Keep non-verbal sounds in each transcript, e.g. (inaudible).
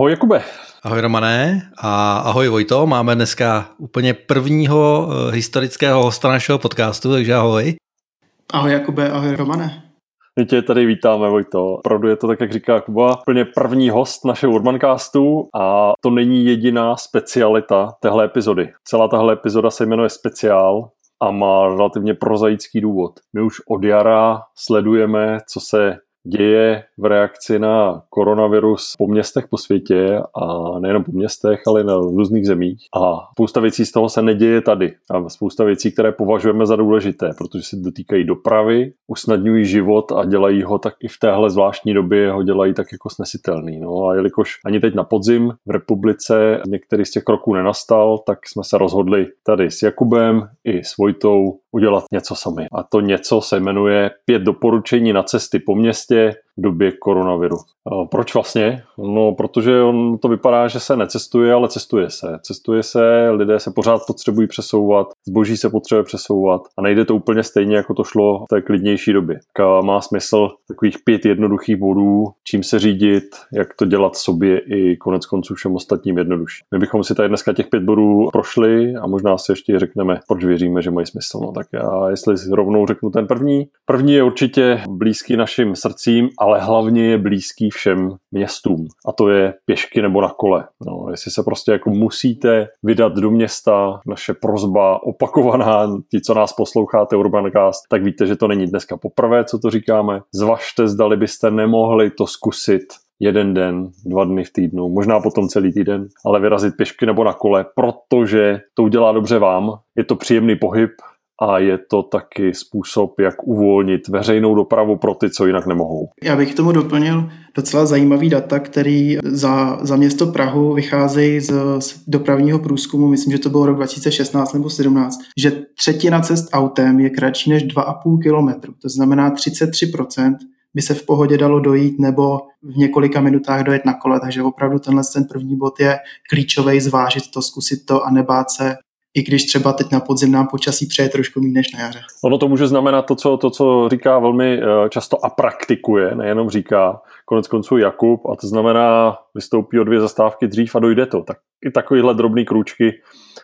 Ahoj Jakube. Ahoj Romané a ahoj Vojto. Máme dneska úplně prvního uh, historického hosta našeho podcastu, takže ahoj. Ahoj Jakube, ahoj Romane. My tě tady vítáme, Vojto. Opravdu je to tak, jak říká Kuba, úplně první host našeho Urbancastu a to není jediná specialita téhle epizody. Celá tahle epizoda se jmenuje Speciál a má relativně prozaický důvod. My už od jara sledujeme, co se děje v reakci na koronavirus po městech po světě a nejenom po městech, ale na různých zemích. A spousta věcí z toho se neděje tady. A spousta věcí, které považujeme za důležité, protože se dotýkají dopravy, usnadňují život a dělají ho tak i v téhle zvláštní době ho dělají tak jako snesitelný. No a jelikož ani teď na podzim v republice některý z těch kroků nenastal, tak jsme se rozhodli tady s Jakubem i s Vojtou udělat něco sami. A to něco se jmenuje pět doporučení na cesty po městě době koronaviru. Proč vlastně? No, protože on to vypadá, že se necestuje, ale cestuje se. Cestuje se, lidé se pořád potřebují přesouvat, zboží se potřebuje přesouvat a nejde to úplně stejně, jako to šlo v té klidnější době. Tak má smysl takových pět jednoduchých bodů, čím se řídit, jak to dělat sobě i konec konců všem ostatním jednodušší. My bychom si tady dneska těch pět bodů prošli a možná si ještě řekneme, proč věříme, že mají smysl. No, tak já, jestli rovnou řeknu ten první. První je určitě blízký našim srdcím, ale hlavně je blízký všem městům. A to je pěšky nebo na kole. No, jestli se prostě jako musíte vydat do města, naše prozba opakovaná, ti, co nás posloucháte Urbancast, tak víte, že to není dneska poprvé, co to říkáme. Zvažte, zdali byste nemohli to zkusit jeden den, dva dny v týdnu, možná potom celý týden, ale vyrazit pěšky nebo na kole, protože to udělá dobře vám, je to příjemný pohyb, a je to taky způsob, jak uvolnit veřejnou dopravu pro ty, co jinak nemohou. Já bych k tomu doplnil docela zajímavý data, který za, za město Prahu vycházejí z, z dopravního průzkumu, myslím, že to bylo rok 2016 nebo 17, že třetina cest autem je kratší než 2,5 kilometru. To znamená 33% by se v pohodě dalo dojít nebo v několika minutách dojet na kole, takže opravdu tenhle ten první bod je klíčový zvážit to, zkusit to a nebát se i když třeba teď na podzim nám počasí přeje trošku méně než na jaře. Ono to může znamenat to co, to, co říká velmi eh, často a praktikuje, nejenom říká konec konců Jakub, a to znamená vystoupí o dvě zastávky dřív a dojde to. Tak i takovýhle drobný krůčky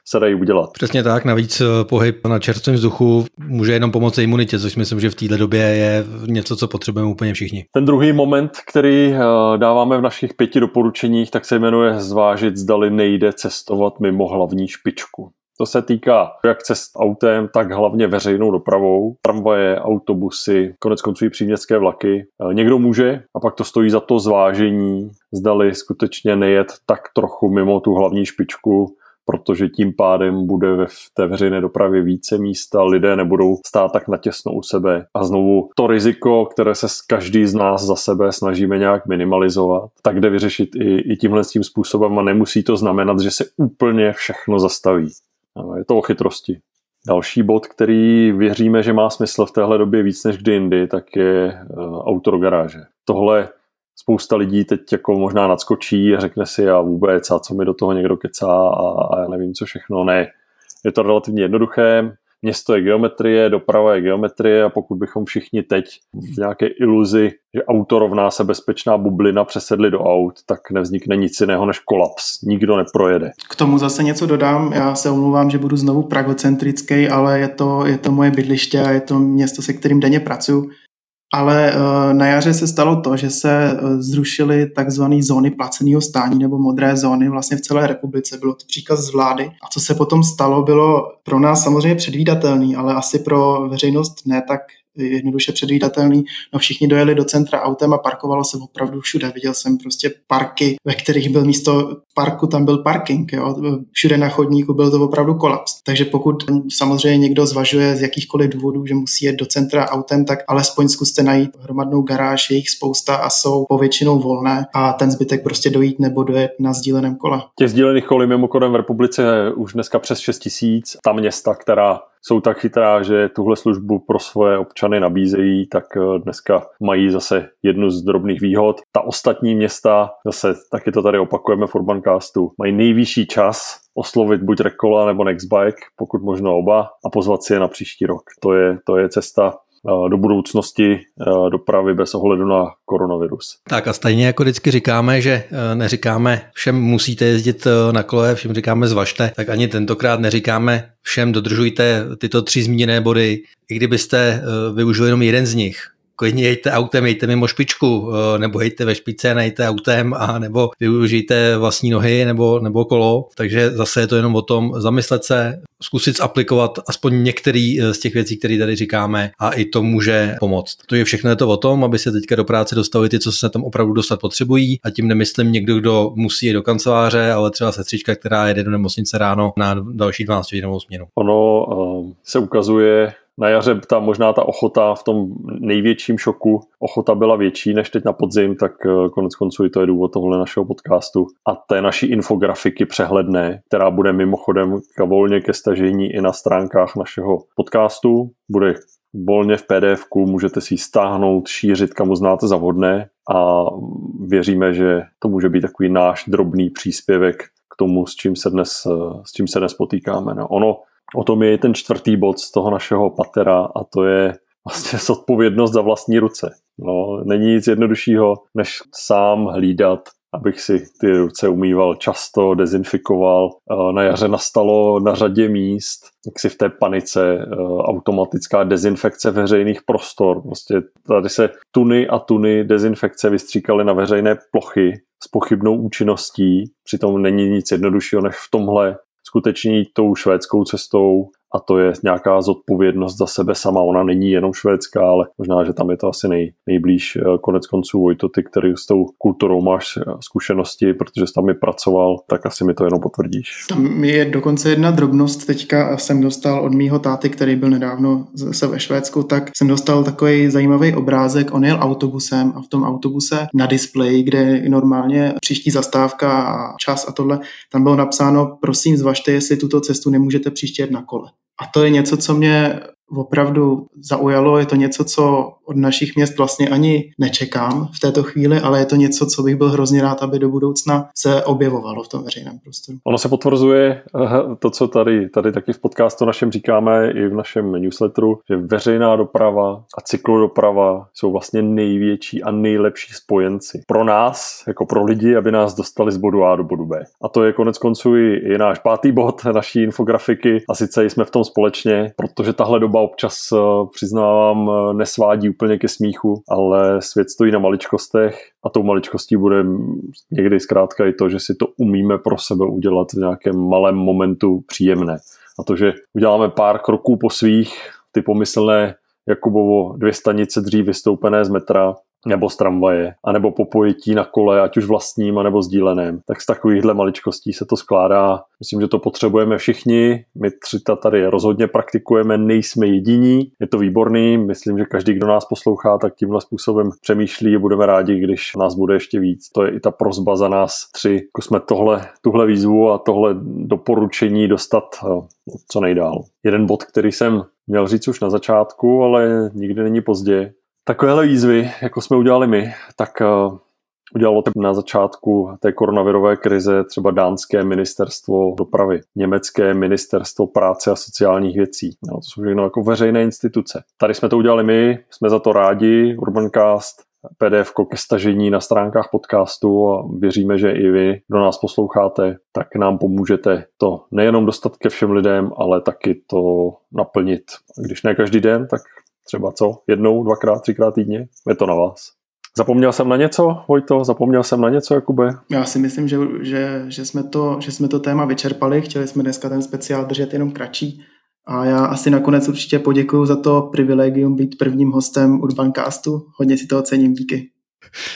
se dají udělat. Přesně tak, navíc eh, pohyb na čerstvém vzduchu může jenom pomoci imunitě, což myslím, že v této době je něco, co potřebujeme úplně všichni. Ten druhý moment, který eh, dáváme v našich pěti doporučeních, tak se jmenuje zvážit, zdali nejde cestovat mimo hlavní špičku. To se týká jak cest autem, tak hlavně veřejnou dopravou, tramvaje, autobusy, konec konců i příměstské vlaky. E, někdo může a pak to stojí za to zvážení, zdali skutečně nejet tak trochu mimo tu hlavní špičku, protože tím pádem bude ve v té veřejné dopravě více místa, lidé nebudou stát tak natěsno u sebe. A znovu to riziko, které se každý z nás za sebe snažíme nějak minimalizovat, tak jde vyřešit i, i tímhle tím způsobem a nemusí to znamenat, že se úplně všechno zastaví. Je to o chytrosti. Další bod, který věříme, že má smysl v téhle době víc než kdy jindy, tak je eh, autogaráže. Tohle spousta lidí teď jako možná nadskočí a řekne si a vůbec a co mi do toho někdo kecá a, a já nevím co všechno. Ne, je to relativně jednoduché město je geometrie, doprava je geometrie a pokud bychom všichni teď v nějaké iluzi, že auto rovná se bezpečná bublina přesedli do aut, tak nevznikne nic jiného než kolaps. Nikdo neprojede. K tomu zase něco dodám. Já se omlouvám, že budu znovu pragocentrický, ale je to, je to moje bydliště a je to město, se kterým denně pracuji. Ale eh, na jaře se stalo to, že se eh, zrušily takzvané zóny placeného stání nebo modré zóny vlastně v celé republice. Bylo to příkaz z vlády. A co se potom stalo, bylo pro nás samozřejmě předvídatelný, ale asi pro veřejnost ne tak jednoduše předvídatelný. No všichni dojeli do centra autem a parkovalo se opravdu všude. Viděl jsem prostě parky, ve kterých byl místo parku, tam byl parking. Jo? Všude na chodníku byl to opravdu kolaps. Takže pokud samozřejmě někdo zvažuje z jakýchkoliv důvodů, že musí jet do centra autem, tak alespoň zkuste najít hromadnou garáž, je jich spousta a jsou povětšinou volné a ten zbytek prostě dojít nebo dojet na sdíleném kole. Těch sdílených kolí mimochodem v republice už dneska přes 6 tisíc. Ta města, která jsou tak chytrá, že tuhle službu pro svoje občany nabízejí, tak eh, dneska mají zase jednu z drobných výhod. Ta ostatní města, zase taky to tady opakujeme v Urbancastu, mají nejvyšší čas oslovit buď Rekola nebo Nextbike, pokud možno oba, a pozvat si je na příští rok. To je, to je cesta do budoucnosti dopravy bez ohledu na koronavirus. Tak a stejně jako vždycky říkáme, že neříkáme všem musíte jezdit na kole, všem říkáme zvažte, tak ani tentokrát neříkáme všem dodržujte tyto tři zmíněné body, i kdybyste využili jenom jeden z nich, klidně jejte autem, jejte mimo špičku, eh, nebo jejte ve špice, nejte autem, a nebo využijte vlastní nohy nebo, nebo kolo. Takže zase je to jenom o tom zamyslet se, zkusit aplikovat aspoň některý eh, z těch věcí, které tady říkáme a i to může pomoct. To je všechno je to o tom, aby se teďka do práce dostali ty, co se tam opravdu dostat potřebují a tím nemyslím někdo, kdo musí jít do kanceláře, ale třeba sestřička, která jede do nemocnice ráno na další 12 hodinovou směnu. Ono uh, se ukazuje, na jaře ta možná ta ochota v tom největším šoku, ochota byla větší než teď na podzim, tak eh, konec konců i to je důvod tohle našeho podcastu a té naší infografiky přehledné, která bude mimochodem volně ke stažení i na stránkách našeho podcastu. Bude volně v pdf můžete si ji stáhnout, šířit, kam znáte za vhodné a věříme, že to může být takový náš drobný příspěvek k tomu, s čím se dnes, eh, s čím se dnes potýkáme. No, ono o tom je ten čtvrtý bod z toho našeho patera a to je vlastně (laughs) zodpovědnost za vlastní ruce. No, není nic jednoduššího, než sám hlídat, abych si ty ruce umýval často, dezinfikoval. Na jaře nastalo na řadě míst, jak si v té panice eh, automatická dezinfekce veřejných prostor. Prostě tady se tuny a tuny dezinfekce vystříkaly na veřejné plochy s pochybnou účinností. Přitom není nic jednoduššího, než v tomhle skutečně jít tou švédskou cestou a to je nějaká zodpovědnost za sebe sama. Ona není jenom švédská, ale možná, že tam je to asi nej, nejblíž eh, konec konců Vojto, ty, který s tou kulturou máš eh, zkušenosti, protože jsi tam i pracoval, tak asi mi to jenom potvrdíš. Tam je dokonce jedna drobnost, teďka jsem dostal od mýho táty, který byl nedávno zase ve Švédsku, tak jsem dostal takový zajímavý obrázek, on jel autobusem a v tom autobuse na displeji, kde normálně příští zastávka a čas a tohle, tam bylo napsáno, prosím zvažte, jestli tuto cestu nemůžete příště jet na kole. A to je něco, co mě opravdu zaujalo. Je to něco, co od našich měst vlastně ani nečekám v této chvíli, ale je to něco, co bych byl hrozně rád, aby do budoucna se objevovalo v tom veřejném prostoru. Ono se potvrzuje eh, to, co tady, tady taky v podcastu našem říkáme i v našem newsletteru, že veřejná doprava a cyklodoprava jsou vlastně největší a nejlepší spojenci pro nás, jako pro lidi, aby nás dostali z bodu A do bodu B. A to je konec konců i, i náš pátý bod naší infografiky a sice jsme v tom společně, protože tahle doba občas eh, přiznávám eh, nesvádí úplně ke smíchu, ale svět stojí na maličkostech a tou maličkostí bude někdy zkrátka i to, že si to umíme pro sebe udělat v nějakém malém momentu příjemné. A to, že uděláme pár kroků po svých, ty pomyslné Jakubovo dvě stanice dřív vystoupené z metra, nebo z tramvaje, anebo po pojetí na kole, ať už vlastním, anebo sdíleném. Tak z takovýchhle maličkostí se to skládá. Myslím, že to potřebujeme všichni. My tři ta tady rozhodně praktikujeme, nejsme jediní. Je to výborný. Myslím, že každý, kdo nás poslouchá, tak tímhle způsobem přemýšlí a budeme rádi, když nás bude ještě víc. To je i ta prozba za nás tři. Jako jsme tohle, tuhle výzvu a tohle doporučení dostat eh, co nejdál. Jeden bod, který jsem měl říct už na začátku, ale nikdy není pozdě, Takovéhle výzvy, jako jsme udělali my, tak uh, udělalo to na začátku té koronavirové krize třeba dánské ministerstvo dopravy, německé ministerstvo práce a sociálních věcí. No, to jsou všechno jako veřejné instituce. Tady jsme to udělali my, jsme za to rádi, Urbancast, PDF ke stažení na stránkách podcastu a věříme, že i vy, kdo nás posloucháte, tak nám pomůžete to nejenom dostat ke všem lidem, ale taky to naplnit. Když ne každý den, tak Třeba co? Jednou, dvakrát, třikrát týdně? Je to na vás. Zapomněl jsem na něco, Vojto? Zapomněl jsem na něco, Jakube? Já si myslím, že, že, že, jsme to, že jsme to téma vyčerpali. Chtěli jsme dneska ten speciál držet jenom kratší. A já asi nakonec určitě poděkuji za to privilegium být prvním hostem Urbancastu. Hodně si to ocením, díky.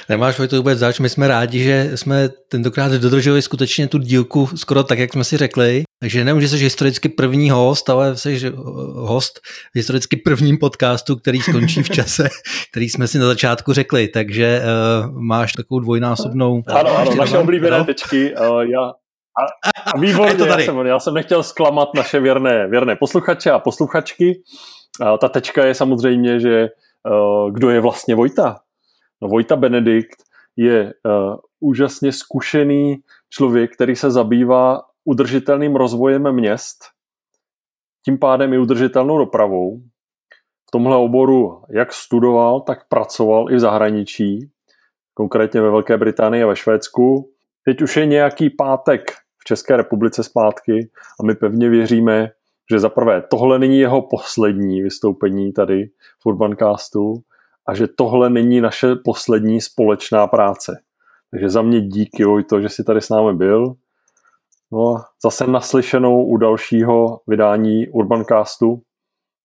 Nemáš to vůbec zač, my jsme rádi, že jsme tentokrát dodrželi skutečně tu dílku skoro tak, jak jsme si řekli. Takže nejenom, že jsi historicky první host, ale jsi eh, host v historicky prvním podcastu, který skončí v (laughs) čase, který jsme si na začátku řekli. Takže uh, máš takovou dvojnásobnou... Ano, ano, naše oblíbené no? tečky. Uh, já, a, a (laughs) výborně, to tady. Já, jsem, já jsem nechtěl zklamat naše věrné, věrné posluchače a posluchačky. Uh, ta tečka je samozřejmě, že kdo je vlastně Vojta. Vojta Benedikt je uh, úžasně zkušený člověk, který se zabývá udržitelným rozvojem měst, tím pádem i udržitelnou dopravou. v tomhle oboru jak studoval, tak pracoval i v zahraničí, konkrétně ve Velké Británii a ve Švédsku. Teď už je nějaký pátek v České republice zpátky a my pevně věříme, že za prvé tohle není jeho poslední vystoupení tady v Urbancastu a že tohle není naše poslední společná práce. Takže za mě díky Vojto, že jsi tady s námi byl. No a zase naslyšenou u dalšího vydání Urbancastu.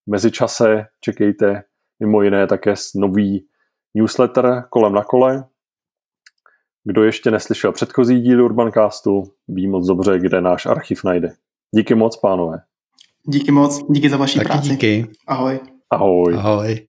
V mezičase čekejte mimo jiné také nový newsletter kolem na kole. Kdo ještě neslyšel předchozí díly Urbancastu, ví moc dobře, kde náš archiv najde. Díky moc, pánové. Díky moc, díky za vaši Taky práci. díky. Ahoj. Ahoj. Ahoj.